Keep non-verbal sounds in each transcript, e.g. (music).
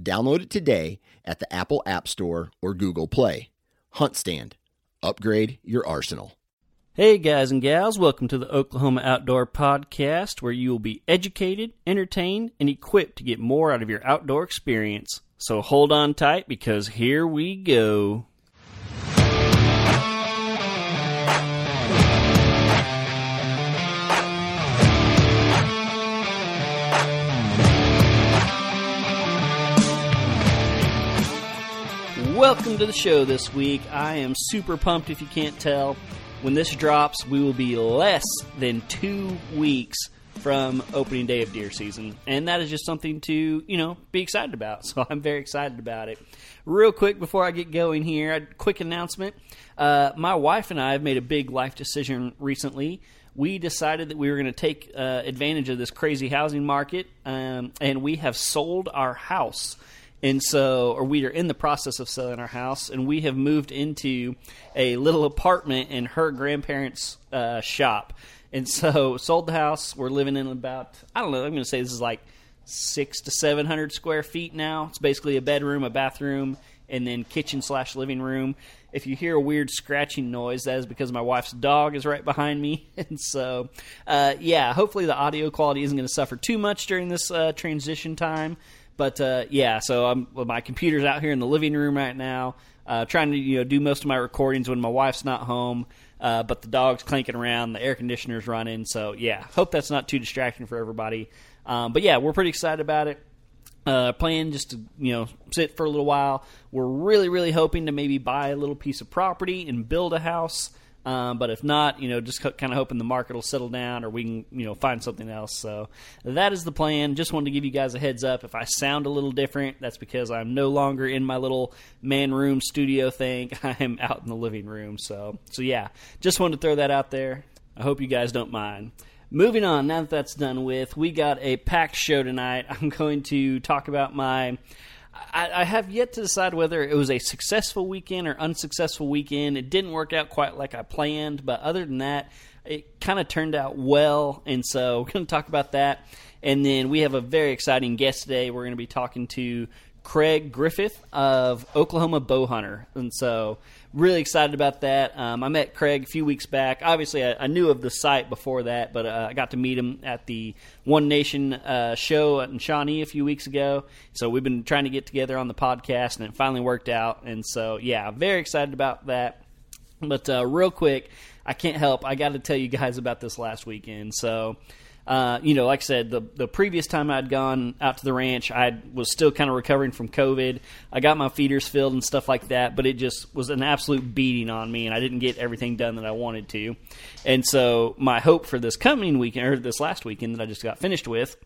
Download it today at the Apple App Store or Google Play. Hunt Stand. Upgrade your arsenal. Hey, guys and gals, welcome to the Oklahoma Outdoor Podcast, where you will be educated, entertained, and equipped to get more out of your outdoor experience. So hold on tight because here we go. Welcome to the show this week. I am super pumped if you can't tell. When this drops, we will be less than two weeks from opening day of deer season. And that is just something to, you know, be excited about. (laughs) So I'm very excited about it. Real quick before I get going here, a quick announcement. Uh, my wife and I have made a big life decision recently. We decided that we were going to take uh, advantage of this crazy housing market, um, and we have sold our house. And so, or we are in the process of selling our house, and we have moved into a little apartment in her grandparents' uh, shop. And so, sold the house. We're living in about, I don't know, I'm going to say this is like six to 700 square feet now. It's basically a bedroom, a bathroom, and then kitchen slash living room. If you hear a weird scratching noise, that is because my wife's dog is right behind me. (laughs) And so, uh, yeah, hopefully the audio quality isn't going to suffer too much during this uh, transition time. But uh, yeah, so I'm my computer's out here in the living room right now, uh, trying to you know do most of my recordings when my wife's not home. Uh, but the dog's clanking around, the air conditioner's running. So yeah, hope that's not too distracting for everybody. Um, but yeah, we're pretty excited about it. Uh, plan just to you know sit for a little while. We're really really hoping to maybe buy a little piece of property and build a house. Um, but if not, you know, just kind of hoping the market will settle down or we can, you know, find something else. So that is the plan. Just wanted to give you guys a heads up. If I sound a little different, that's because I'm no longer in my little man room studio thing. (laughs) I'm out in the living room. So, so yeah, just wanted to throw that out there. I hope you guys don't mind. Moving on, now that that's done with, we got a packed show tonight. (laughs) I'm going to talk about my I, I, have yet to decide whether it was a successful weekend or unsuccessful weekend. It didn't work out quite like I planned, but other than that, it kind of turned out well. And so we're going to talk about that. And then we have a very exciting guest today. We're going to be talking to Craig Griffith of Oklahoma Bowhunter. And so really excited about that. Um, I met Craig a few weeks back. Obviously, I, I knew of the site before that, but uh, I got to meet him at the One Nation uh, show in Shawnee a few weeks ago. So we've been trying to get together on the podcast, and it finally worked out. And so, yeah, very excited about that. But uh, real quick, I can't help. I got to tell you guys about this last weekend. So uh, you know, like I said, the the previous time I'd gone out to the ranch, I was still kind of recovering from COVID. I got my feeders filled and stuff like that, but it just was an absolute beating on me, and I didn't get everything done that I wanted to. And so, my hope for this coming weekend or this last weekend that I just got finished with,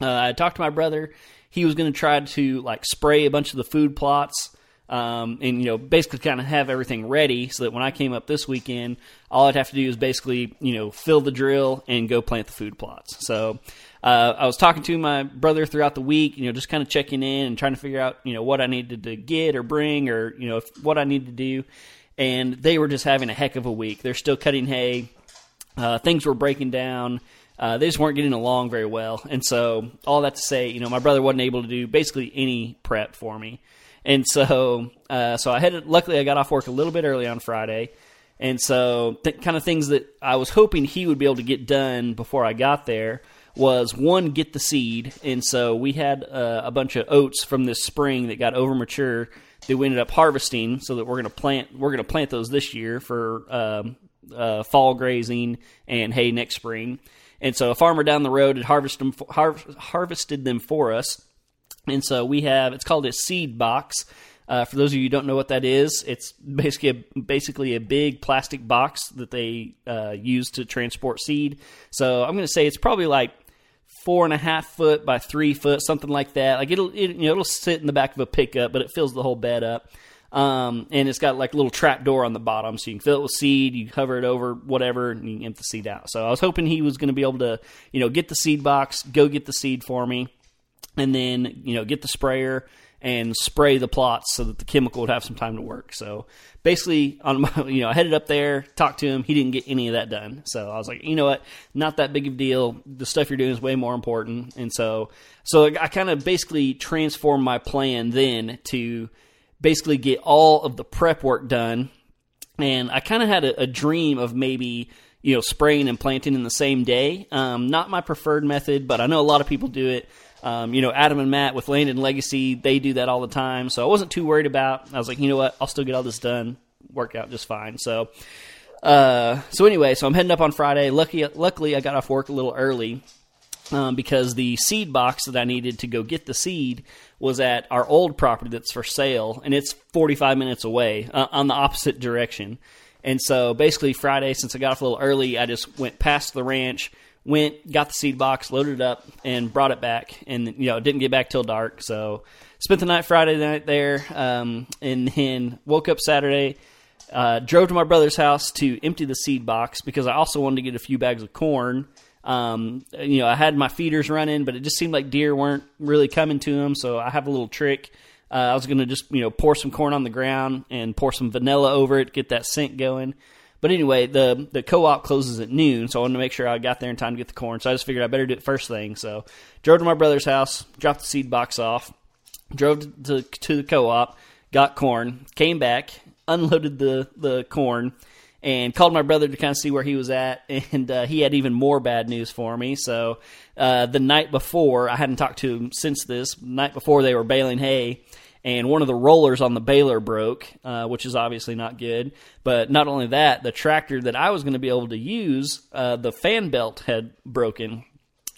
uh, I talked to my brother. He was going to try to like spray a bunch of the food plots um, and you know basically kind of have everything ready so that when I came up this weekend, all I'd have to do is basically you know fill the drill and go plant the food plots. So uh, I was talking to my brother throughout the week, you know, just kind of checking in and trying to figure out you know what I needed to get or bring or you know if, what I needed to do. and they were just having a heck of a week. They're still cutting hay. Uh, things were breaking down. Uh, they just weren't getting along very well, and so all that to say, you know, my brother wasn't able to do basically any prep for me, and so uh, so I had. Luckily, I got off work a little bit early on Friday, and so th- kind of things that I was hoping he would be able to get done before I got there was one get the seed, and so we had uh, a bunch of oats from this spring that got over mature that we ended up harvesting, so that we're to plant we're to plant those this year for um, uh, fall grazing and hay next spring. And so a farmer down the road had harvested them, har- harvested them for us, and so we have it's called a seed box. Uh, for those of you who don't know what that is, it's basically a, basically a big plastic box that they uh, use to transport seed. So I'm going to say it's probably like four and a half foot by three foot, something like that. Like it'll it, you know it'll sit in the back of a pickup, but it fills the whole bed up. Um, and it's got like a little trap door on the bottom, so you can fill it with seed. You cover it over whatever, and you can empty the seed out. So I was hoping he was going to be able to, you know, get the seed box, go get the seed for me, and then you know get the sprayer and spray the plots so that the chemical would have some time to work. So basically, on my, (laughs) you know, I headed up there, talked to him. He didn't get any of that done. So I was like, you know what, not that big of a deal. The stuff you're doing is way more important. And so, so I kind of basically transformed my plan then to basically get all of the prep work done. And I kind of had a, a dream of maybe you know spraying and planting in the same day. Um, not my preferred method, but I know a lot of people do it. Um, you know, Adam and Matt with Land and Legacy, they do that all the time. So I wasn't too worried about. I was like, you know what, I'll still get all this done, work out just fine. So, uh, so anyway, so I'm heading up on Friday. Lucky, luckily, I got off work a little early um, because the seed box that I needed to go get the seed was at our old property that's for sale, and it's 45 minutes away uh, on the opposite direction. And so basically, Friday, since I got off a little early, I just went past the ranch went, got the seed box, loaded it up, and brought it back. And you know, didn't get back till dark. So spent the night Friday night there, um, and then woke up Saturday. Uh, drove to my brother's house to empty the seed box because I also wanted to get a few bags of corn. Um, you know, I had my feeders running, but it just seemed like deer weren't really coming to them. So I have a little trick. Uh, I was going to just you know pour some corn on the ground and pour some vanilla over it, get that scent going. But anyway, the the co-op closes at noon, so I wanted to make sure I got there in time to get the corn. So I just figured I better do it first thing. So drove to my brother's house, dropped the seed box off, drove to, to, the co-op, got corn, came back, (laughs) unloaded the the corn, and called my brother to kind of see where he was at. (laughs) And uh, he had even more bad news for me. So uh, the night before, I hadn't talked to him since this. Night before, they were baling hay and one of the rollers on the baler broke, uh, which is obviously not good. But not only that, the tractor that I was going to be able to use, uh, the fan belt had broken.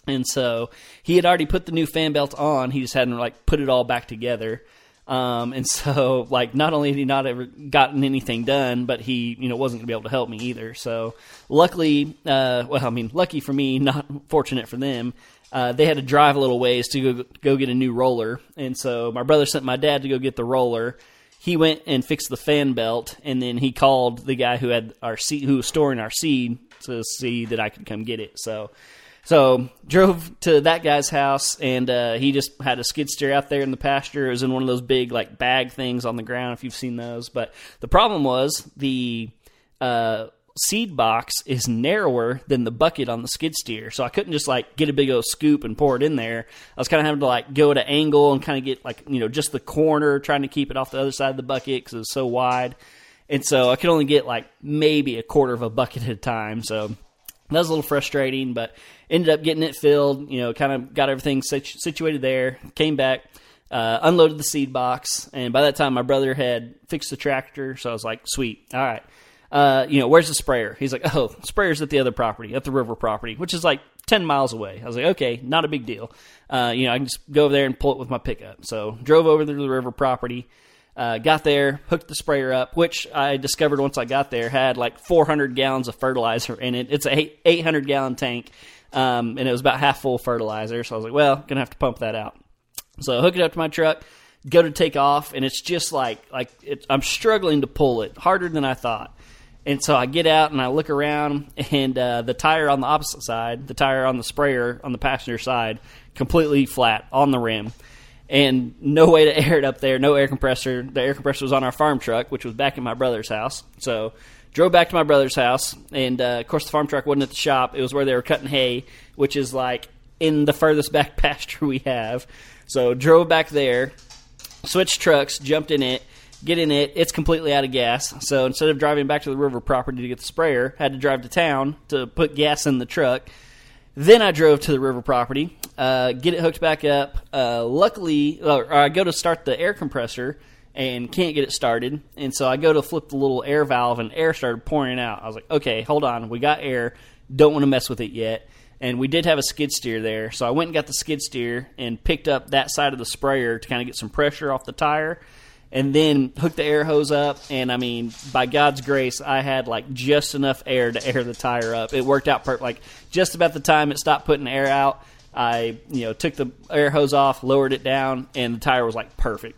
And so he had already put the new fan belt on. He just hadn't like put it all back together. Um, and (laughs) so, like, not only had he not ever gotten anything done, but he, you know, wasn't going to be able to help me either. So, luckily, uh, well, I mean, lucky for me, not fortunate for them uh, they had to drive a little ways to go, go get a new roller. And so my brother sent my dad to go get the roller. He went and fixed the fan belt, and then he called the guy who had our seed, who was storing our seed, to see that I could come get it. So, so drove to that guy's house, and uh, he just had a skid steer out there in the pasture. It was in one of those big like bag things on the ground, if you've seen those. But the problem was the uh, seed box is narrower than the bucket on the skid steer. So I couldn't just like get a big old scoop and pour it in there. I was kind of having to like go at an angle and kind of get like, you know, just the corner, trying to keep it off the other side of the bucket because it was so wide. And so I could only get like maybe a quarter of a bucket (laughs) at a time. So that was a little frustrating, but ended up getting it filled, you know, kind of got everything situ- situated there, came back. Uh, unloaded the seed box, and by that time, my brother had fixed the tractor. So I was like, "Sweet, all right." Uh, you know, where's the sprayer? He's like, oh, sprayer's at the other property, at the river property, which is like 10 miles away. I was like, okay, not a big deal. Uh, you know, I can just go over there and pull it with my pickup. So drove over to the river property, uh, got there, hooked the sprayer up, which I discovered once I got there had like 400 gallons of fertilizer in it. It's a 800 gallon tank, um, and it was about half full of fertilizer. So I was like, well, gonna have to pump that out. So I hook it up to my truck, go to take off, and it's just like like it, I'm struggling to pull it harder than I thought. And so I get out and I look around, and uh, the tire on the opposite side, the tire on the sprayer on the passenger side, completely flat on the rim. and no way to (laughs) air it up there. No air compressor. The air compressor was on our farm truck, which was back in my brother's house. So drove back to my brother's house, and uh, of course the farm truck wasn't at the shop. It was where they were cutting hay, which is like in the furthest (laughs) back pasture we have. So drove back there, switched trucks, jumped in it, get in it. It's completely out of gas. So instead of driving back to the river property to get the sprayer, had to drive to town to put gas in the truck. Then I drove to the river property, uh, get it hooked back up. Uh, luckily, or I go to start the air compressor and can't get it started. And so I go to flip the little air valve, and air started pouring out. I was like, okay, hold on. We got air. Don't want to mess with it yet. And we did have a skid steer there. So I went and got the skid steer and picked up that side of the sprayer to kind of get some pressure off the tire. And then hooked the air hose up. And I mean, by God's grace, I had like just enough air to air the tire up. It worked out perfect. Like just about the time it stopped putting air out, I you know took the air hose off, lowered it down, and the tire was like perfect.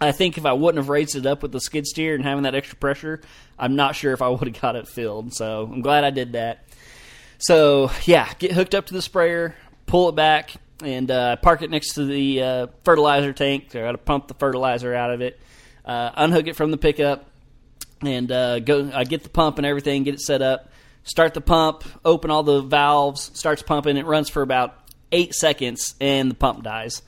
I think if I wouldn't have raised it up with the skid steer and having that extra pressure, I'm not sure if I would have got it filled. So I'm glad I did that. So yeah, get hooked up to the sprayer, pull it back, and uh, park it next to the uh, fertilizer tank. I got to pump the fertilizer out of it, uh, unhook it from the pickup, and uh, go. I get the pump and everything, get it set up, start the pump, open all the valves, starts pumping. It runs for about eight seconds, and the pump dies.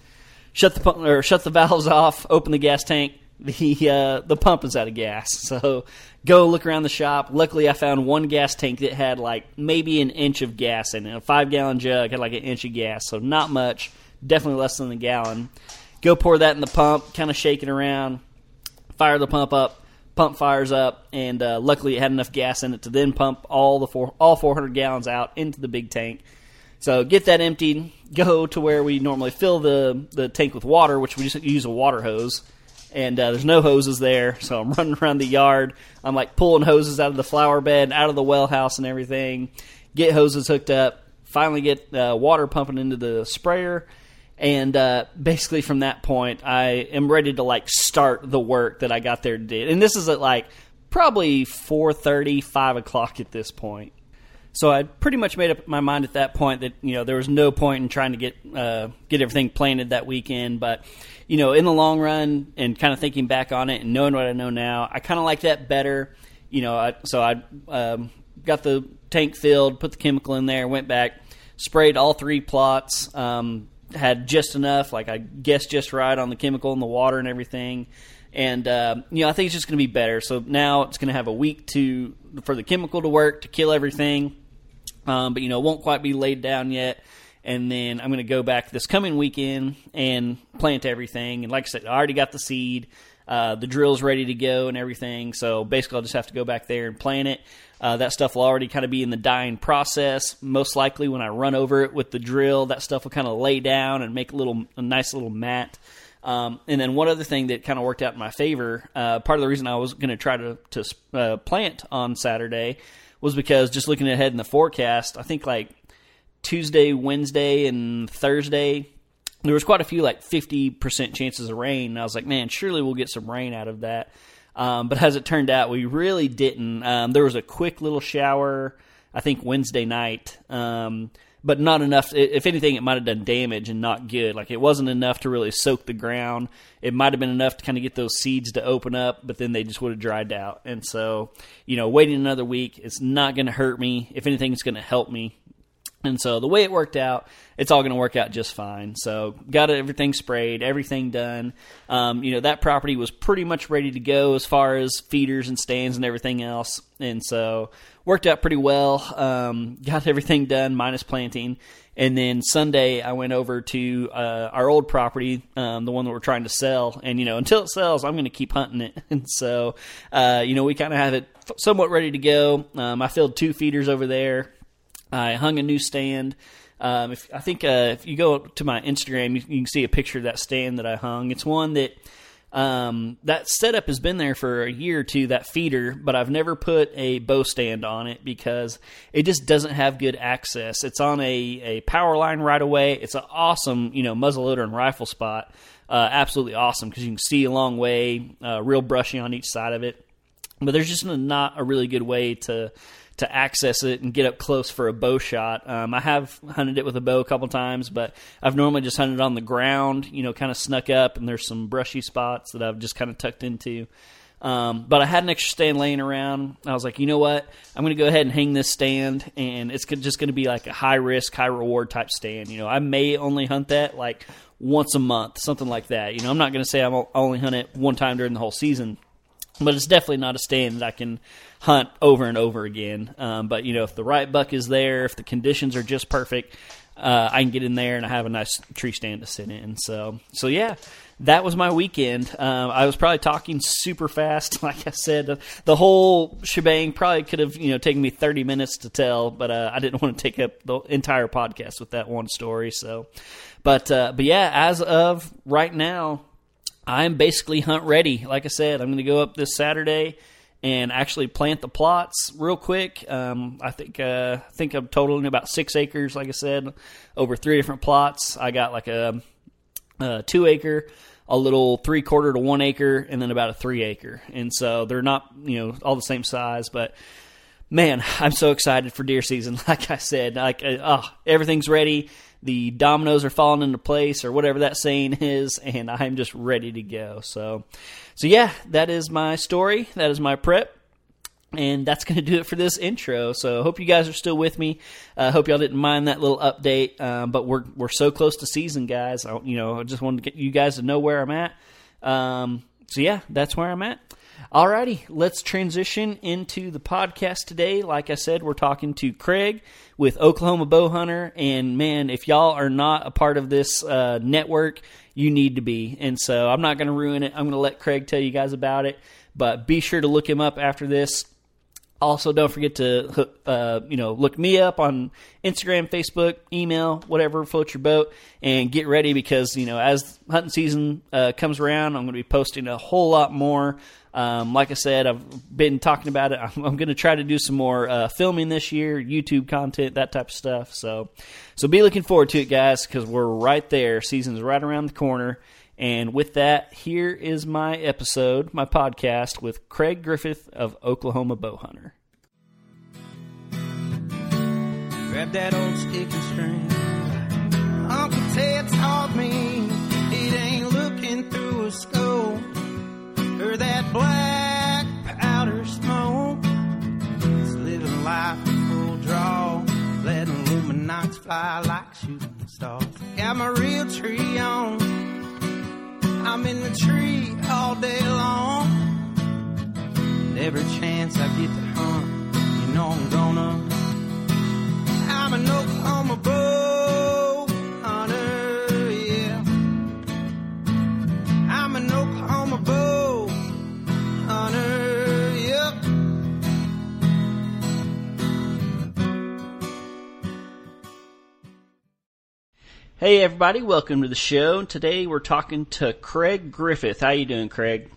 Shut the pump or shut the (laughs) valves off. Open the gas tank. The uh, the pump is out of gas. (laughs) So go look around the shop. Luckily, I found one gas tank that had like maybe an inch of gas in it. A five gallon jug had like an inch of gas, so not much. Definitely less than a gallon. Go pour that in the pump, kind of shake it around. Fire the pump up. Pump fires up, and uh, luckily it had enough gas in it to then pump all the four, all 400 gallons out into the big tank. So get that emptied. Go to where we normally fill the the tank with water, which we just use a water hose. And uh, there's no hoses there, so I'm (laughs) running around the yard. I'm like pulling hoses out of the flower bed, out of the well house, and everything. Get hoses hooked up. Finally, get uh, water pumping into the sprayer, and uh, basically from that point, I am ready to like start the work that I got there to do. And this is at like probably 4:30, 5 o'clock at this point. So I pretty much made up my mind at that point that you know there was no point in trying to get uh, get everything planted that weekend. But you know, in the long run, and kind of thinking back on it and knowing what I know now, I kind of like that better. You know, I, so I um, got the tank filled, put the chemical in there, went back, sprayed all three plots. Um, had just enough, like I guess just right on the chemical and the water and everything. And uh, you know, I think it's just going to be better. So now it's going to have a week to for the chemical to work to kill everything um, but you know, it won't quite be laid down yet. And then I'm going to go back this coming weekend and plant everything. And like I said, I already got the seed. Uh, the drill's ready to go and everything. So basically, I'll just have to go back there and plant it. Uh, that stuff will already kind of be in the dying process. Most likely, when I run over it with the drill, that stuff will kind of lay down and make a little a nice little mat. Um, and then one other thing that kind of worked out in my favor. Uh, part of the reason I was going to try to to uh, plant on Saturday was because just looking ahead in the forecast, I think like Tuesday, Wednesday, and Thursday, there was quite a few like 50% chances of rain. And I was like, man, surely we'll get some rain out of that. Um, but as it turned out, we really didn't. Um, there was a quick little shower, I think Wednesday night. Um, but not enough. If anything, it might have done damage and not good. Like it wasn't enough to really soak the ground. It might have been enough to kind of get those seeds to open up, but then they just would have dried out. And so, you know, waiting another week, it's not going to hurt me. If anything, it's going to help me. And so the way it worked out, it's all going to work out just fine. So got everything sprayed, everything done. Um, you know that property was pretty much ready to go as far as feeders and stands and everything else, and so worked out pretty well. Um, got (laughs) everything done minus planting. And then Sunday, I went over to uh, our old property, um, the one that we're trying to sell. And, you know, until it sells, I'm going to keep hunting it. (laughs) And so, uh, you know, we kind of have it somewhat ready to go. Um, I filled two feeders over there. I hung a new stand. Um, if, I think uh, if you go to my Instagram, you, you, can see a picture of that stand that I hung. It's one that um, that setup has been there for a year or two. That feeder, but I've never put a bow stand on it because it just doesn't have good access. It's on a, a power line right away. It's an awesome you know muzzleloader and rifle spot. Uh, absolutely awesome because you can see a long way, uh, real brushy on each side of it. But there's just not a really good way to to access it and get up close for a bow shot. Um, I have hunted it with a bow a couple times, but I've normally just hunted on the ground, you know, kind of snuck up, and there's some brushy spots that I've just kind of tucked into. Um, but I had an extra stand laying around. I was like, you know what? I'm going to go ahead and hang this stand, and it's just going to be like a high risk, high reward type stand. You know, I may only hunt that like once a month, something like that. You know, I'm not going to say I'm only hunt it one time during the whole season, but it's definitely not a stand that I can hunt over and over again. Um, but you know, if the right buck is there, if the conditions are just perfect, uh, I can get in there and I have a nice tree stand to sit in. So, so yeah, that was my weekend. Um, I was probably talking super fast. (laughs) Like I said, the whole shebang probably could have you know taken me thirty minutes to tell, but uh, I didn't (laughs) want to take up the entire podcast with that one story. So, but uh, but yeah, as of right now, I'm basically hunt ready. Like I said, I'm going to go up this Saturday and actually plant the plots real quick. Um, I think uh, I think I'm totaling about six acres. Like I said, over three different plots. I got like a uh, two acre, a little three quarter to one acre, and then about a three acre. And so they're not, you know, all the same size, but man, I'm so excited for deer season. (laughs) Like I said, like uh, oh, everything's ready. The dominoes are falling into place, or whatever that saying (laughs) is, and I'm just ready to go. So, so yeah, that is my story. That is my prep. And that's going to do it for this intro. So, I hope you guys are still with me. I uh, hope y'all didn't mind that little update. Um, but we're we're so close to season, guys. I, you know, I just wanted to get you guys to know where I'm at. Um, so yeah, that's where I'm at. Alrighty, let's transition into the podcast today. Like I said, we're talking to Craig with Oklahoma Bowhunter, and man, if y'all are not a part of this uh, network, you need to be. And so I'm not going to ruin it. I'm going to let Craig tell you guys about it. But be sure to look him up after this. Also, don't forget to uh, you know look me up on Instagram, Facebook, email, whatever floats your boat, and get ready because you know as hunting season uh, comes around, I'm going to be posting a whole lot more. Um, like I said, I've been talking about it. (laughs) I'm, I'm going to try to do some more uh, filming this year, YouTube content, that type of stuff. So, so be looking forward to it, guys, because we're right there. Season's right around the corner. And with that, here is my episode, my podcast with Craig Griffith of Oklahoma Bowhunter. Grab that old stick and string. Uncle Ted taught me it ain't looking through a scope or that black powder smoke. It's living life full draw, letting Illuminati fly like shooting stars. Got my Realtree on I'm in the tree all day long. And every chance I get to hunt, you know I'm gonna. I'm an Oklahoma bow Hey everybody, welcome to the show. Today we're talking to Craig Griffith. How you doing, Craig?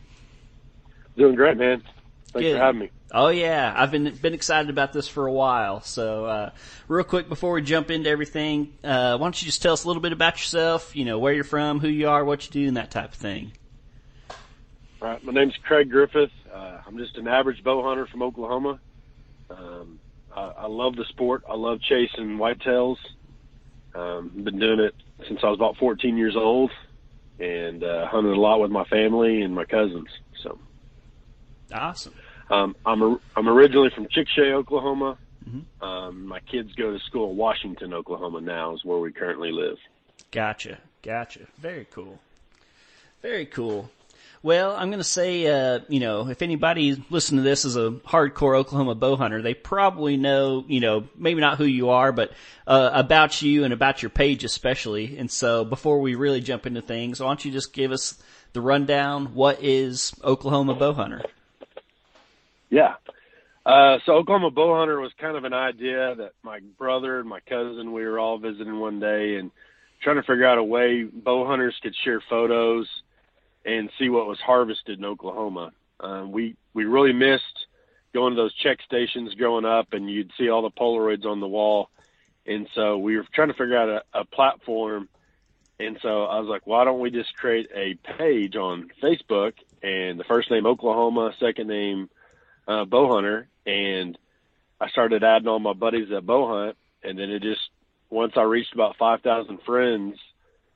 Doing great, man. Thanks Good. for having me. Oh yeah, I've been been excited about this for a while. So, uh, real quick before we jump into everything, uh, why don't you just tell us a little bit about yourself? You know, where you're from, who you are, what you do, and that type of thing. Right. My name's Craig Griffith. Uh, I'm just an average bow hunter from Oklahoma. Um, I, I love the sport. I love chasing whitetails. Um, been doing it since I was about 14 years old, and uh, hunted a lot with my family and my cousins. So awesome. Um, I'm a, I'm originally from Chickasha, Oklahoma. Mm-hmm. Um, my kids go to school in Washington, Oklahoma. Now is where we currently live. Gotcha, gotcha. Very cool. Very cool. Well, I'm going to say, uh, you know, if anybody listening to this is a hardcore Oklahoma bow hunter, they probably know, you know, maybe not who you are, but uh, about you and about your page especially. And so, before we really jump into things, why don't you just give us the rundown? What is Oklahoma bow hunter? Yeah. Uh, so Oklahoma bow hunter was kind of an idea that my brother and my cousin, we were all visiting one day and trying to figure out a way bow hunters could share photos and see what was harvested in Oklahoma. Um, we we really missed going to those check stations growing up, and you'd see all the Polaroids on the wall. And so we were trying to figure out a, a platform. And so I was like, why don't we just create a page on Facebook and the first name Oklahoma, second name uh, Bowhunter, and I started adding all my buddies that bow hunt, and then it just once I reached about five thousand friends,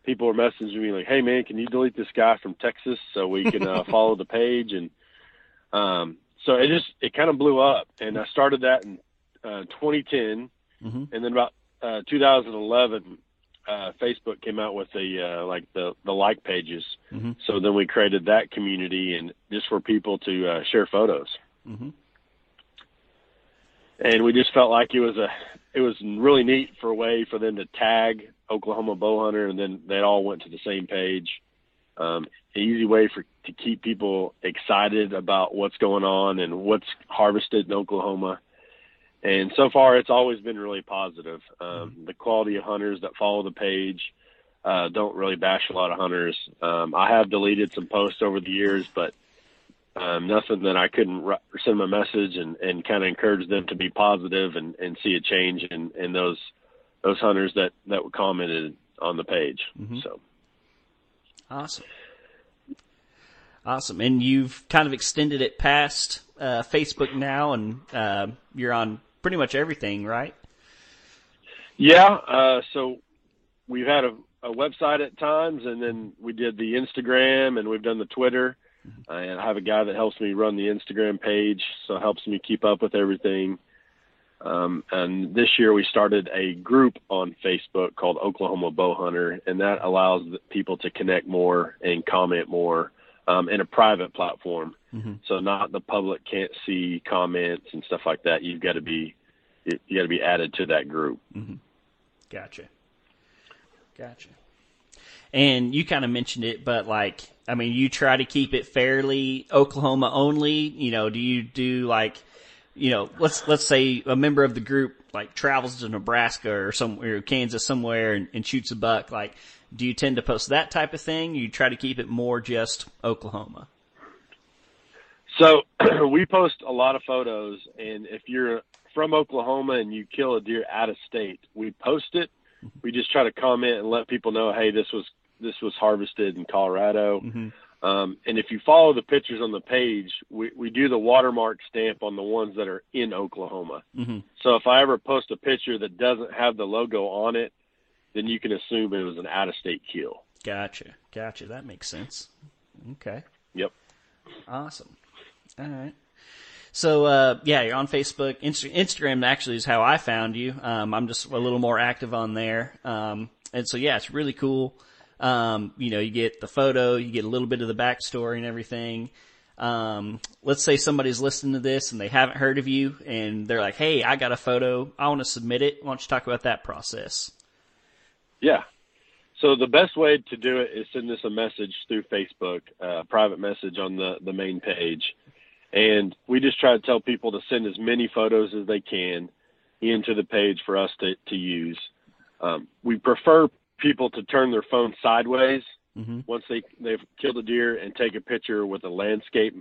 people were messaging me like, "Hey man, can you delete this guy from Texas so we can uh, (laughs) follow the page?" And um, so it just it kind of blew up, and I started that in uh, 2010, mm-hmm. and then about uh, 2011, uh, Facebook came out with the uh, like the the like pages. Mm-hmm. So then we created that community and just for people to uh, share photos. Mm-hmm. And we just felt like it was a it was really neat for a way for them to tag Oklahoma bow hunter, and then they all went to the same page. Um, an easy way for to keep people excited about what's going on and what's harvested in Oklahoma and so far it's always been really positive. Um, mm-hmm. the quality of hunters that follow the page uh, don't really bash a lot of hunters. Um, I have deleted some posts over the years, but um, nothing that I couldn't send them a message and, and kind of encourage them to be positive and, and see a change in, in those those hunters that that commented on the page. Mm-hmm. So awesome. Awesome. And you've kind of extended it past uh, Facebook now, and uh, you're on pretty much everything, right? Yeah. Uh, so we've had a, a, website at times, and then we did the Instagram, and we've done the Twitter. And I have a guy that helps me run the Instagram page, so helps me keep up with everything. Um, and this year we started a group on Facebook called Oklahoma Bow Hunter, and that allows people to connect more and comment more um, in a private platform. Mm-hmm. So not the public can't see comments and stuff like that. You've got to be you got to be added to that group. Mm-hmm. Gotcha, gotcha. And you kind of mentioned it, but like, I mean, you try to keep it fairly Oklahoma only. You know, do you do like, you know, let's let's say a member of the group like travels to Nebraska or somewhere, Kansas somewhere, and, and shoots a buck. Like, do you tend to post that type of thing? You try to keep it more just Oklahoma. So (clears throat) we post a lot of photos, and if you're from Oklahoma and you kill a deer out of state, we post it. Mm-hmm. We just try to comment and let people know, hey, this was this was harvested in Colorado. Mm-hmm. Um, and if you follow the pictures on the page, we, we do the watermark stamp on the ones that are in Oklahoma. Mm-hmm. So if I ever post a picture that doesn't have the logo on it, then you can assume it was an out of state kill. Gotcha. Gotcha. That makes sense. Okay. Yep. Awesome. All right. So uh, yeah, you're on Facebook. Insta- Instagram actually is how I found you. Um, I'm just a little more active on there, um, and so yeah, it's really cool. Um, you know, you get the photo, you get a little bit of the backstory and everything. Um, let's say somebody's listening to this and they haven't heard of you, and they're like, "Hey, I got a photo. I want to submit it. Why don't you talk about that process?" Yeah. So the best way to do it is send us a message through Facebook, uh, private message on the, the main page. And we just try to tell people to send as many photos as they can into the page for us to, to use. Um, we prefer people to turn their phone sideways mm-hmm. once they, they've killed a deer and take a picture with a landscape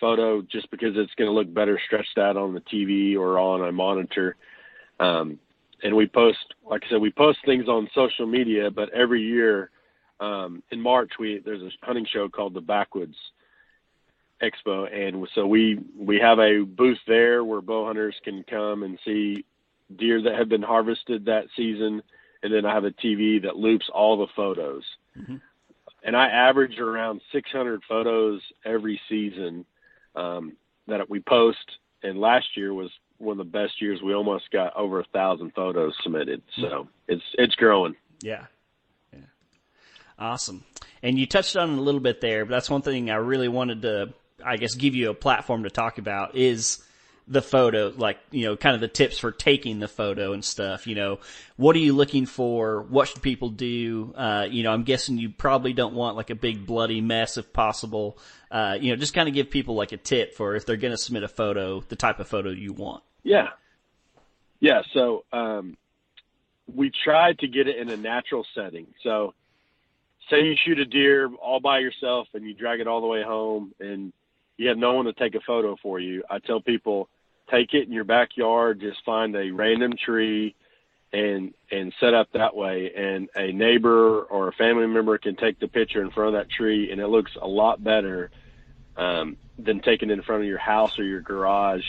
photo just because it's going to look better stretched out on the TV or on a monitor. Um, and we post, like I said, we post things on social media. But every year um, in March, we there's a hunting show called the Backwoods Expo, and so we we have a booth there where bow hunters can come and see deer that have been harvested that season, and then I have a TV that loops all the photos. Mm-hmm. And I average around 600 photos every season um, that we post. And last year was one of the best years. We almost got over a thousand photos submitted, so it's it's growing. Yeah, yeah, awesome. And you touched on it a little bit there, but that's one thing I really wanted to, I guess, give you a platform to talk about is the photo, like, you know, kind of the tips for taking the photo and stuff, you know, what are you looking for? What should people do? Uh, you know, I'm guessing you probably don't want like a big bloody mess if possible. Uh, you know, just kind of give people like a tip for if they're going to submit a photo, the type of photo you want. Yeah. Yeah. So, um, we tried to get it in a natural setting. So, say you shoot a deer all by yourself and you drag it all the way home and you have no one to take a photo for you. I tell people, take it in your backyard, just find a random tree and and set up that way and a neighbor or a family member can take the picture in front of that tree and it looks a lot better um, than taking it in front of your house or your garage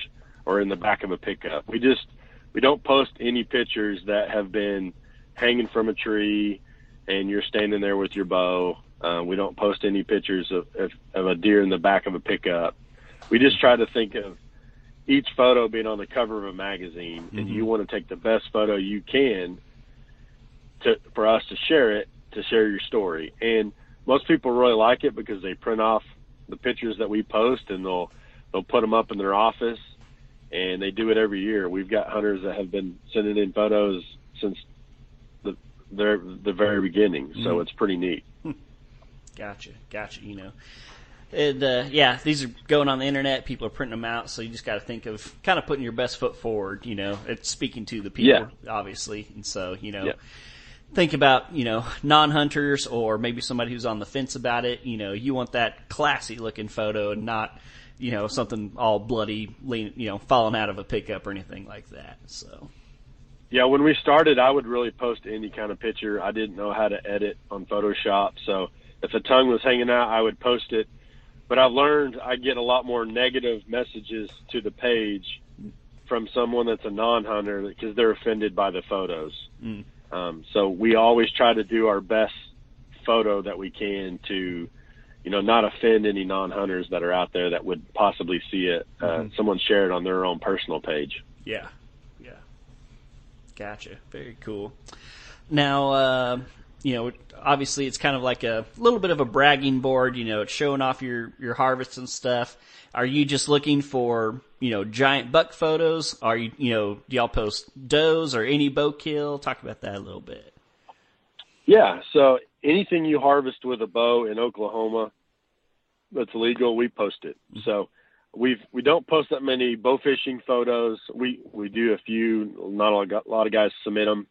or in the back of a pickup. We just we don't post any pictures that have been hanging from a tree and you're standing there with your bow. Uh, we don't post any pictures of, of, of a deer in the back of a pickup. We just try to think of each photo being on the cover of a magazine, mm-hmm. and you want to take the best photo you can to for us to share it to share your story. And most people really like it because they print off the pictures that we post and they'll they'll put them up in their office and they do it every year. We've got hunters that have been sending in photos since the their the very beginning, so mm-hmm. it's pretty neat. (laughs) Gotcha, gotcha. You know, and uh, yeah, these are going on the internet. People are printing them out, so you just got to think of kind of putting your best foot forward. You know, it's speaking to the people, yeah. obviously, and so you know. Yeah. Think about, you know, non-hunters or maybe somebody who's on the fence about it. You know, you want that classy looking photo and not, you know, something all bloody, lean, you know, falling out of a pickup or anything like that. So. Yeah, when we started, I would really post any kind of picture. I didn't know how to edit on Photoshop, so if a tongue was hanging out, I would post it. But I've learned I get a lot more negative messages to the page from someone that's a non-hunter because they're offended by the photos. Mm. Um, so we always try to do our best photo that we can to, you know, not offend any non-hunters that are out there that would possibly see it. Uh, mm-hmm. Someone share it on their own personal page. Yeah, yeah, gotcha. Very cool. Now, uh, you know, obviously it's kind of like a little bit of a bragging board. You know, it's showing off your your harvests and stuff. Are you just looking for you know giant buck photos? Are you you know do y'all post does or any bow kill? Talk about that a little bit. Yeah, so anything you harvest with a bow in Oklahoma that's legal, we post it. Mm-hmm. So we've we don't post that many bow fishing photos. We we do a few. Not a lot of guys submit them.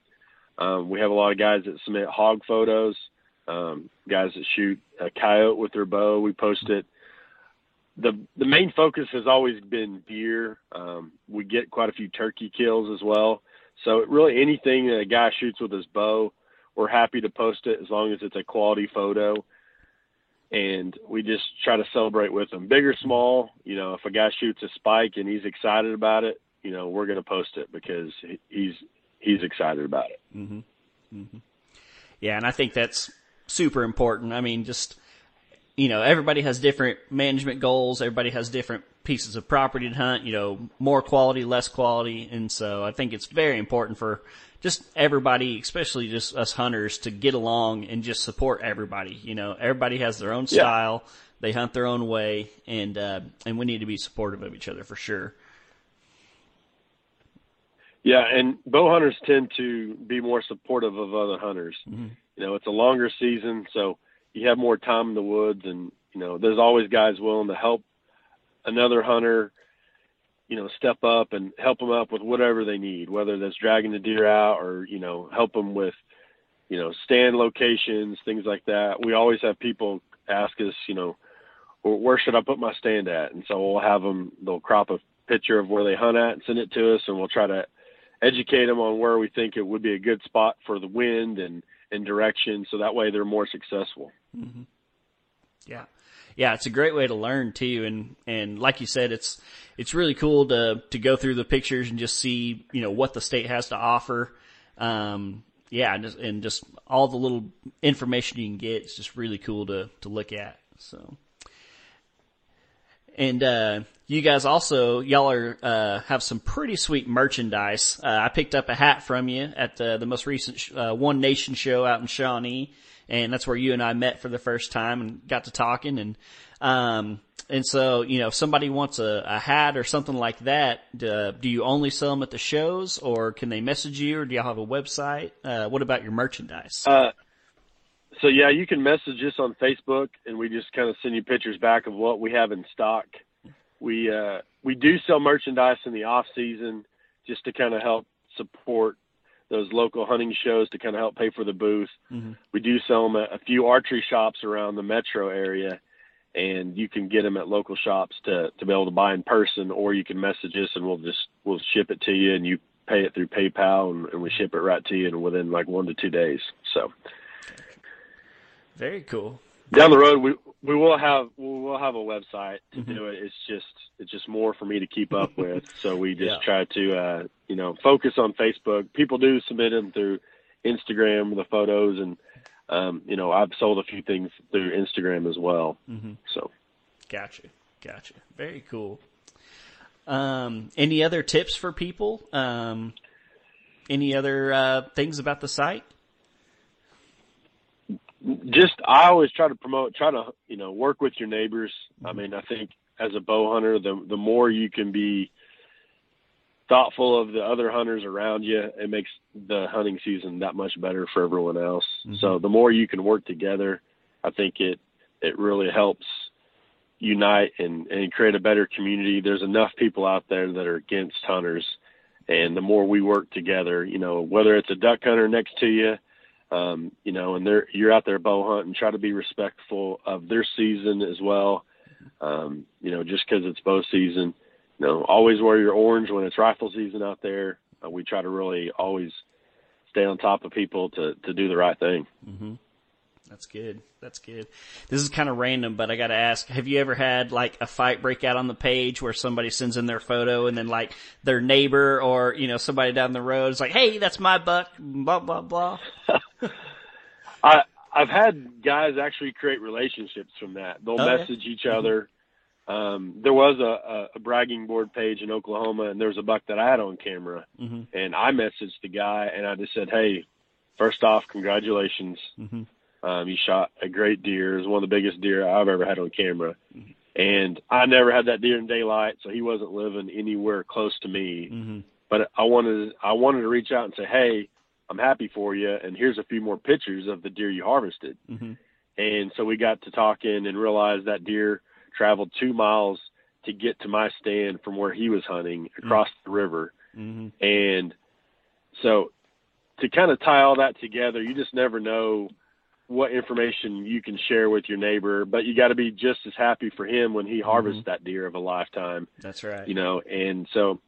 Um, we have a lot of guys that submit hog photos, um, guys that shoot a coyote with their bow. We post it. The the main focus has always been deer. Um, we get quite a few turkey kills as well. So really anything that a guy shoots with his bow, we're happy to post it as long as it's a quality photo. And we just try to celebrate with them, big or small. You know, if a guy shoots a spike and he's excited about it, you know, we're going to post it because he's he's excited about it. Mm-hmm. Mm-hmm. Yeah, and I think that's super important. I mean, just you know, everybody has different management goals. Everybody has different pieces of property to hunt. You know, more quality, less quality, and so I think it's very important for just everybody, especially just us hunters, to get along and just support everybody. You know, everybody has their own style. Yeah. They hunt their own way, and uh, and we need to be supportive of each other for sure. Yeah, and bow hunters tend to be more supportive of other hunters. Mm-hmm. You know, it's a longer season, so you have more time in the woods, and you know, there's always guys willing to help another hunter. You know, step up and help them up with whatever they need, whether that's dragging the deer out or you know, help them with you know stand locations, things like that. We always have people ask us, you know, where should I put my stand at? And so we'll have them. They'll crop a picture of where they hunt at and send it to us, and we'll try to educate them on where we think it would be a good spot for the wind and, and direction. So that way they're more successful. Mm-hmm. Yeah. Yeah. It's a great way to learn too. And, and like you said, it's, it's really cool to, to go through the pictures and just see, you know, what the state has to offer. Um, yeah, and just, and just all the little information you can get. It's just really cool to, to look at. So, and, uh, you guys also, y'all are, uh, have some pretty sweet merchandise. Uh, I picked up a hat from you at the, the most recent, uh, One Nation show out in Shawnee. And that's where you and I met for the first time and got to talking. And, um, and so, you know, if somebody wants a, a hat or something like that, do, do you only sell them at the shows or can they message you or do y'all have a website? Uh, what about your merchandise? So yeah, you can message us on Facebook and we just kind of send you pictures back of what we have in stock we uh, we do sell merchandise in the off season just to kind of help support those local hunting shows to kind of help pay for the booth. Mm-hmm. We do sell them at a few archery shops around the metro area, and you can get them at local shops to to be able to buy in person, or you can message us and we'll just we'll ship it to you, and you pay it through PayPal, and, and we ship it right to you, and within like one to two days. So very cool. Down the road, we we will have we will have a website to Mm-hmm. do it. It's just it's just more for me to keep up with. (laughs) So we just Yeah. try to uh, you know focus on Facebook. People do submit them through Instagram, the photos, and um, you know I've sold a few things through Instagram as well. Mm-hmm. So Gotcha. Gotcha. Very cool. Um, any other tips for people? Um, any other uh, things about the site? Just I always try to promote, try to you know work with your neighbors. I mean, I think as a bow hunter, the the more you can be thoughtful of the other hunters around you, it makes the hunting season that much better for everyone else. Mm-hmm. So the more you can work together, I think it it really helps unite and and create a better community. There's enough people out there that are against hunters, and the more we work together, you know, whether it's a duck hunter next to you um, you know, and they're you're out there bow hunting, try to be respectful of their season as well. Um, you know, just because it's bow season, you know, always wear your orange when it's rifle season out there. Uh, we try to really always stay on top of people to to do the right thing. That's good. That's good. This is kind of random, but I got to ask: Have you ever had like a fight break out on the page where somebody sends in their photo and then like their neighbor or you know somebody down the road is like, "Hey, that's my buck," blah blah blah. (laughs) I I've had guys actually create relationships from that. They'll yeah? message each other. Um, there was a, a, bragging board page in Oklahoma, and there was a buck that I had on camera, Mhm. and I messaged the guy, and I just said, "Hey, first off, congratulations. Mhm. Um, you shot a great deer. It was one of the biggest deer I've ever had on camera." Mm-hmm. And I never had that deer in daylight, so he wasn't living anywhere close to me hmm but I wanted I wanted to reach out and say, "Hey, I'm happy for you, and here's a few more pictures of the deer you harvested." hmm And so we got to talking and realized that deer traveled two miles to get to my stand from where he was hunting across the river. hmm And so to kind of tie all that together, you just never know what information you can share with your neighbor, but you got to be just as happy for him when he harvests that deer of a lifetime That's right. you know, and so,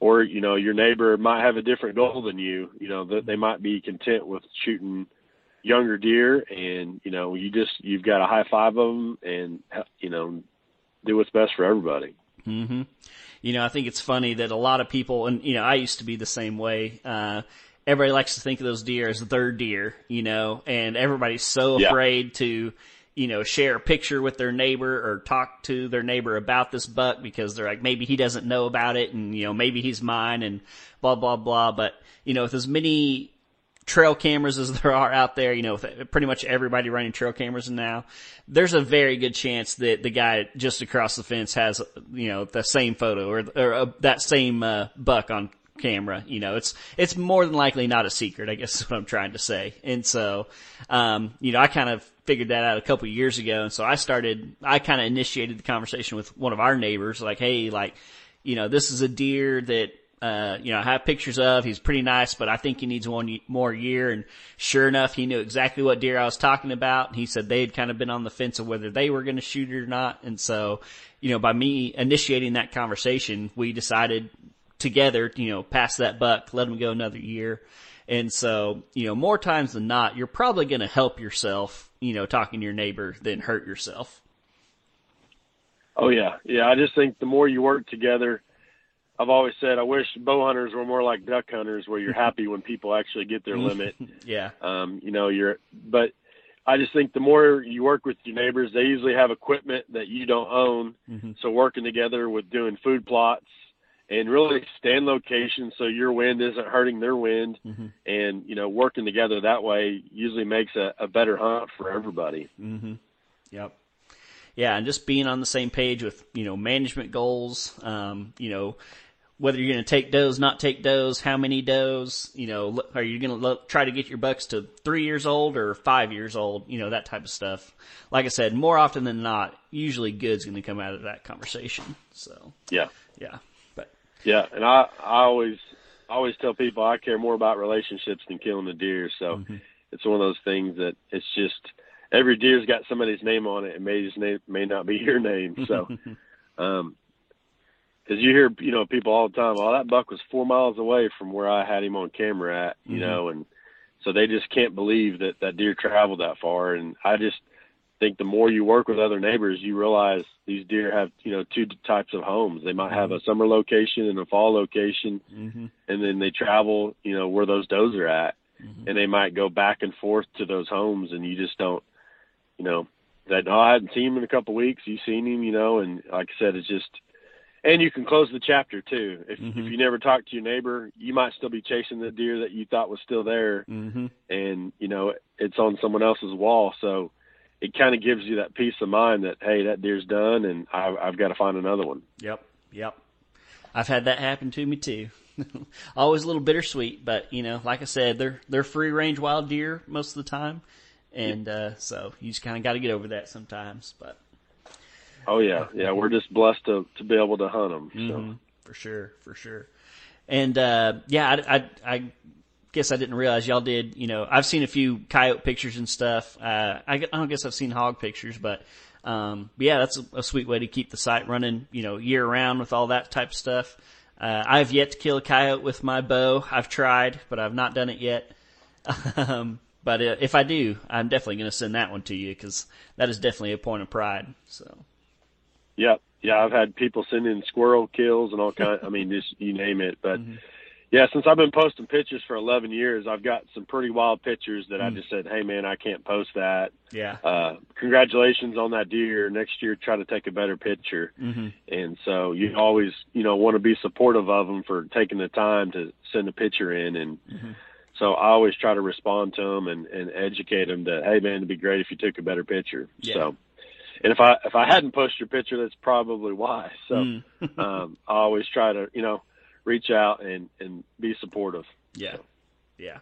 or you know, your neighbor might have a different goal than you. You know, that they might be content with shooting younger deer, and you know, you just you've got a high five of them, and you know, do what's best for everybody. hmm You know, I think it's funny that a lot of people, and you know, I used to be the same way. Uh, everybody likes to think of those deer as their deer, you know, and everybody's so Yeah. afraid to, you know, share a picture with their neighbor or talk to their neighbor about this buck because they're like, maybe he doesn't know about it and, you know, maybe he's mine and blah, blah, blah. But, you know, with as many trail cameras as (laughs) there are out there, you know, pretty much everybody running trail cameras now, there's a very good chance that the guy just across the fence has, you know, the same photo or, or uh, that same uh, buck on camera. You know, it's it's more than likely not a secret. I guess (laughs) is what I'm trying to say. And so, um, you know, I kind of figured that out a couple years ago, and so I started. I kind of initiated the conversation with one of our neighbors, like, hey, like, you know, this is a deer that uh, you know, I have pictures of. He's pretty nice, but I think he needs one more year. And sure enough, he knew exactly what deer I was talking about. He said they had kind of been on the fence of whether they were going to shoot it or not. And so, you know, by me initiating that conversation, we decided together, you know, pass that buck, let him go another year. And so, you know, more times than not, you're probably going to help yourself, you know, talking to your neighbor than hurt yourself. Oh yeah, yeah. I just think the more you work together, I've always said I wish bow hunters were more like duck hunters, where you're happy when people actually get their (laughs) limit. (laughs) Yeah. Um, you know, you're, but I just think the more you work with your neighbors, they usually have equipment that you don't own. Mm-hmm. So working together with doing food plots and really stand location so your wind isn't hurting their wind, Mm-hmm. and you know, working together that way usually makes a, a better hunt for everybody. Mm-hmm. Yep. Yeah, and just being on the same page with you know management goals. Um, you know whether you're going to take does, not take does, how many does. You know, are you going to lo- try to get your bucks to three years old or five years old? You know that type of stuff. Like I said, more often than not, usually good's going to come out of that conversation. So Yeah. yeah, Yeah, and I I always I always tell people I care more about relationships than killing the deer. So it's one of those things that it's just every deer's got somebody's name on it. It may just name, may not be (laughs) your name. So, (laughs) um, because you hear you know people all the time, oh that buck was four miles away from where I had him on camera at, you know, and so they just can't believe that that deer traveled that far. And I just think the more you work with other neighbors, you realize these deer have you know two types of homes. They might have a summer location and a fall location, Mm-hmm. and then they travel you know where those does are at, Mhm. and they might go back and forth to those homes, and you just don't, you know, that oh I hadn't seen him in a couple of weeks. You seen him, you know, and like I said, it's just. And you can close the chapter too. If Mhm. if you never talk to your neighbor, you might still be chasing the deer that you thought was still there, Mm-hmm. and you know it's on someone else's wall. So it kind of gives you that peace of mind that hey, that deer's done, and I've, I've got to find another one. Yep, yep. I've had that happen to me too. (laughs) Always a little bittersweet, but you know, like I said, they're they're free range wild deer most of the time, and uh, so you just kind of got to get over that sometimes. But Oh yeah, yeah, we're just blessed to to be able to hunt them. So. Mhm. for sure, for sure. And uh, yeah, I, I, I guess I didn't realize y'all did. You know, I've seen a few coyote pictures and stuff. Uh, I, I don't guess I've seen hog pictures, but um, but yeah, that's a, a sweet way to keep the site running. You know, year round with all that type of stuff. Uh, I've yet to kill a coyote with my bow. I've tried, but I've not done it yet. (laughs) um, but uh, if I do, I'm definitely going to send that one to you because that is definitely a point of pride. So. Yep. Yeah, I've had people send in squirrel kills and all kind. I mean, just you name it. But yeah, since I've been posting pictures for 11 years, I've got some pretty wild pictures that I just said, "Hey, man, I can't post that." Yeah. Uh, congratulations on that deer. Next year, try to take a better picture. Mm-hmm. And so you always, you know, want to be supportive of them for taking the time to send a picture in. And Mhm. so I always try to respond to them and, and educate them that, hey, man, it'd be great if you took a better picture. Yeah. So, and if I if I hadn't posted your picture, that's probably why. So Mm. (laughs) um, I always try to, you know, reach out and and be supportive. Yeah. Yeah.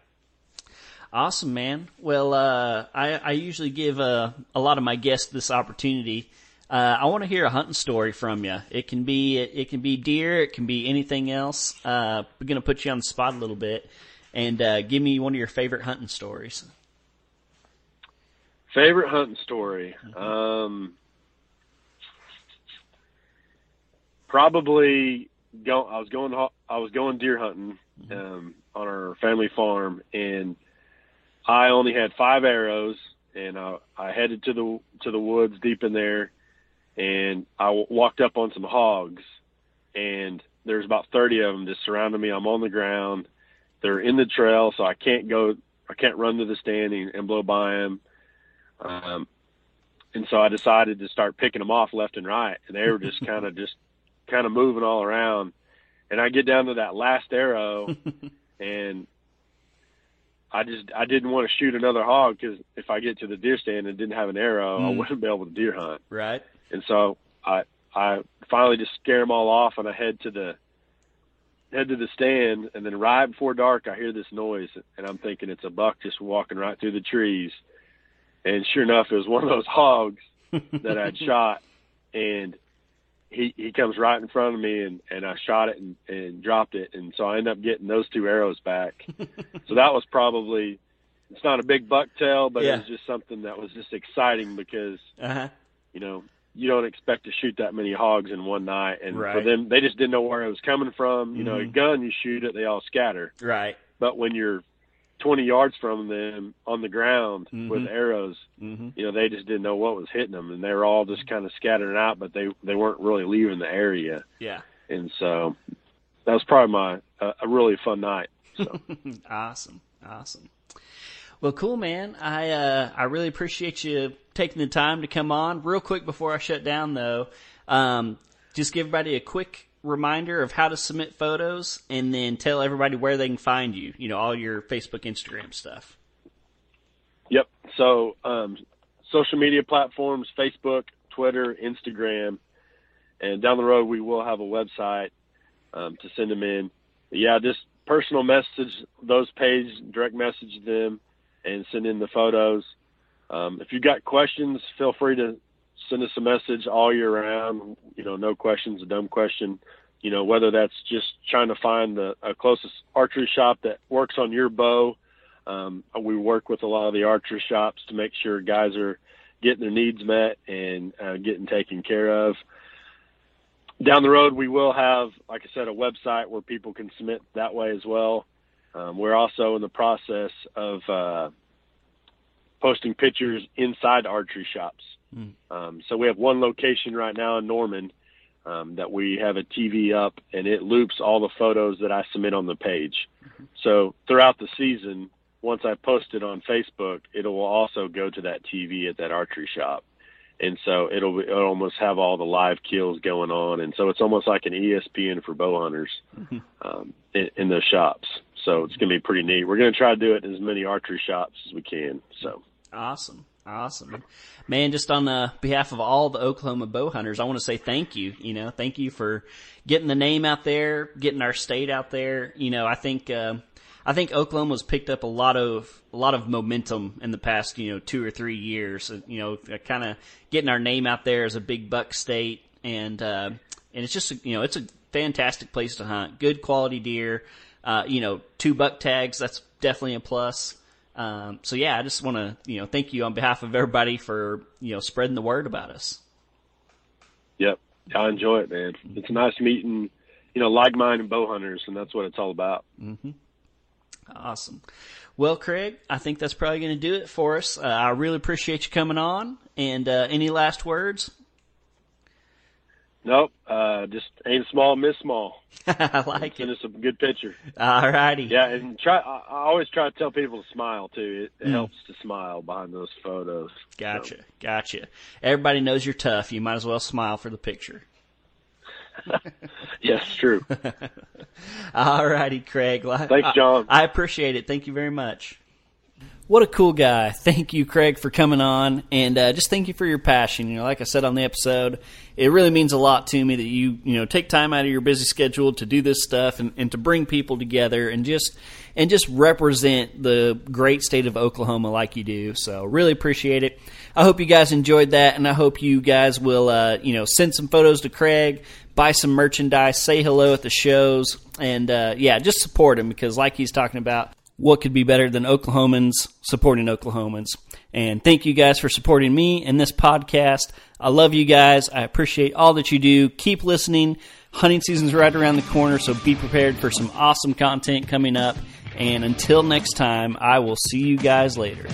Awesome, man. Well, uh, I, I usually give uh, a lot of my guests this opportunity. Uh, I want to hear a hunting story from you. It can be it can be deer, it can be anything else. Uh, we're gonna put you on the spot a little bit, and uh, give me one of your favorite hunting stories. Favorite hunting story. Um, probably go. I was going. I was going deer hunting um, on our family farm, and I only had five arrows, and I, I headed to the to the woods deep in there, and I w- walked up on some hogs, and there's about thirty of them just surrounding me. I'm on the ground. They're in the trail, so I can't go. I can't run to the stand and, and blow by them. Um, and so I decided to start picking them off left and right, and they were just (laughs) kind of just kind of moving all around. And I get down to that last arrow, (laughs) and I just I didn't want to shoot another hog because if I get to the deer stand and didn't have an arrow, I Mm. wouldn't be able to deer hunt. Right. And so I I finally just scare them all off, and I head to the head to the stand, and then right before dark, I hear this noise, and I'm thinking it's a buck just walking right through the trees. And sure enough, it was one of those hogs that I'd (laughs) shot, and he he comes right in front of me, and and I shot it and and dropped it, and so I end up getting those two arrows back. (laughs) so that was probably it's not a big buck tale, but Yeah. it was just something that was just exciting because Uh huh. you know, you don't expect to shoot that many hogs in one night. And right. for them, they just didn't know where it was coming from. You know, a Mhm. gun, you shoot it, they all scatter. Right. But when you're 20 yards from them on the ground with Mhm. arrows, Mm-hmm. you know, they just didn't know what was hitting them. And they were all just kind of scattering out, but they, they weren't really leaving the area. Yeah. And so that was probably my, uh, a really fun night. So (laughs) awesome, awesome. Well, cool, man. I uh, I really appreciate you taking the time to come on. Real quick before I shut down, though, um, just give everybody a quick reminder of how to submit photos, and then tell everybody where they can find you. You know, all your Facebook, Instagram stuff. Yep. So, um, social media platforms, Facebook, Twitter, Instagram, and down the road we will have a website um, to send them in. But yeah, just personal message those page, direct message them, and send in the photos. Um, if you got questions, feel free to send us a message all year round. You know, no questions, a dumb question. You know, whether that's just trying to find the closest archery shop that works on your bow. Um, we work with a lot of the archery shops to make sure guys are getting their needs met and uh, getting taken care of. Down the road, we will have, like I said, a website where people can submit that way as well. Um, we're also in the process of uh, posting pictures inside archery shops. Mm. Um, so we have one location right now in Norman um, that we have a TV up, and it loops all the photos that I submit on the page. Mm-hmm. So throughout the season, once I post it on Facebook, it will also go to that TV at that archery shop. And so it'll, it'll almost have all the live kills going on, and so it's almost like an ESPN for bow hunters mm-hmm. um, in, in those shops. So it's going to be pretty neat. We're going to try to do it in as many archery shops as we can. So awesome. Awesome. Man, just on the behalf of all the Oklahoma bow hunters, I want to say thank you. You know, thank you for getting the name out there, getting our state out there. You know, I think, uh, I think Oklahoma's picked up a lot of, a lot of momentum in the past, you know, two or three years. You know, kind of getting our name out there as a big buck state. And, uh, and it's just, you know, it's a fantastic place to hunt. Good quality deer. Uh, you know, two buck tags, that's definitely a plus. Um, so yeah, I just want to you know thank you on behalf of everybody for you know spreading the word about us. Yep, I enjoy it, man. It's nice meeting you know like-minded bow hunters, and that's what it's all about. Mm-hmm. Awesome. Well, Craig, I think that's probably going to do it for us. Uh, I really appreciate you coming on. And uh, any last words? Nope. Uh, just aim small, miss small. (laughs) I like Send it. us a good picture. All righty. Yeah, and try. I always try to tell people to smile too. It, it mm. helps to smile behind those photos. Gotcha, so. gotcha. Everybody knows you're tough. You might as well smile for the picture. (laughs) yes, true. (laughs) All righty, Craig. Thanks, John. I, I appreciate it. Thank you very much. What a cool guy. Thank you, Craig, for coming on. And uh, just thank you for your passion. You know, like I said on the episode, it really means a lot to me that you, you know, take time out of your busy schedule to do this stuff and, and to bring people together and just and just represent the great state of Oklahoma like you do. So really appreciate it. I hope you guys enjoyed that, and I hope you guys will, uh, you know, send some photos to Craig, buy some merchandise, say hello at the shows, and uh, yeah, just support him because, like he's talking about, what could be better than Oklahomans supporting Oklahomans? And thank you guys for supporting me in this podcast. I love you guys. I appreciate all that you do. Keep listening. Hunting season's right around the corner, so be prepared for some awesome content coming up. And until next time, I will see you guys later.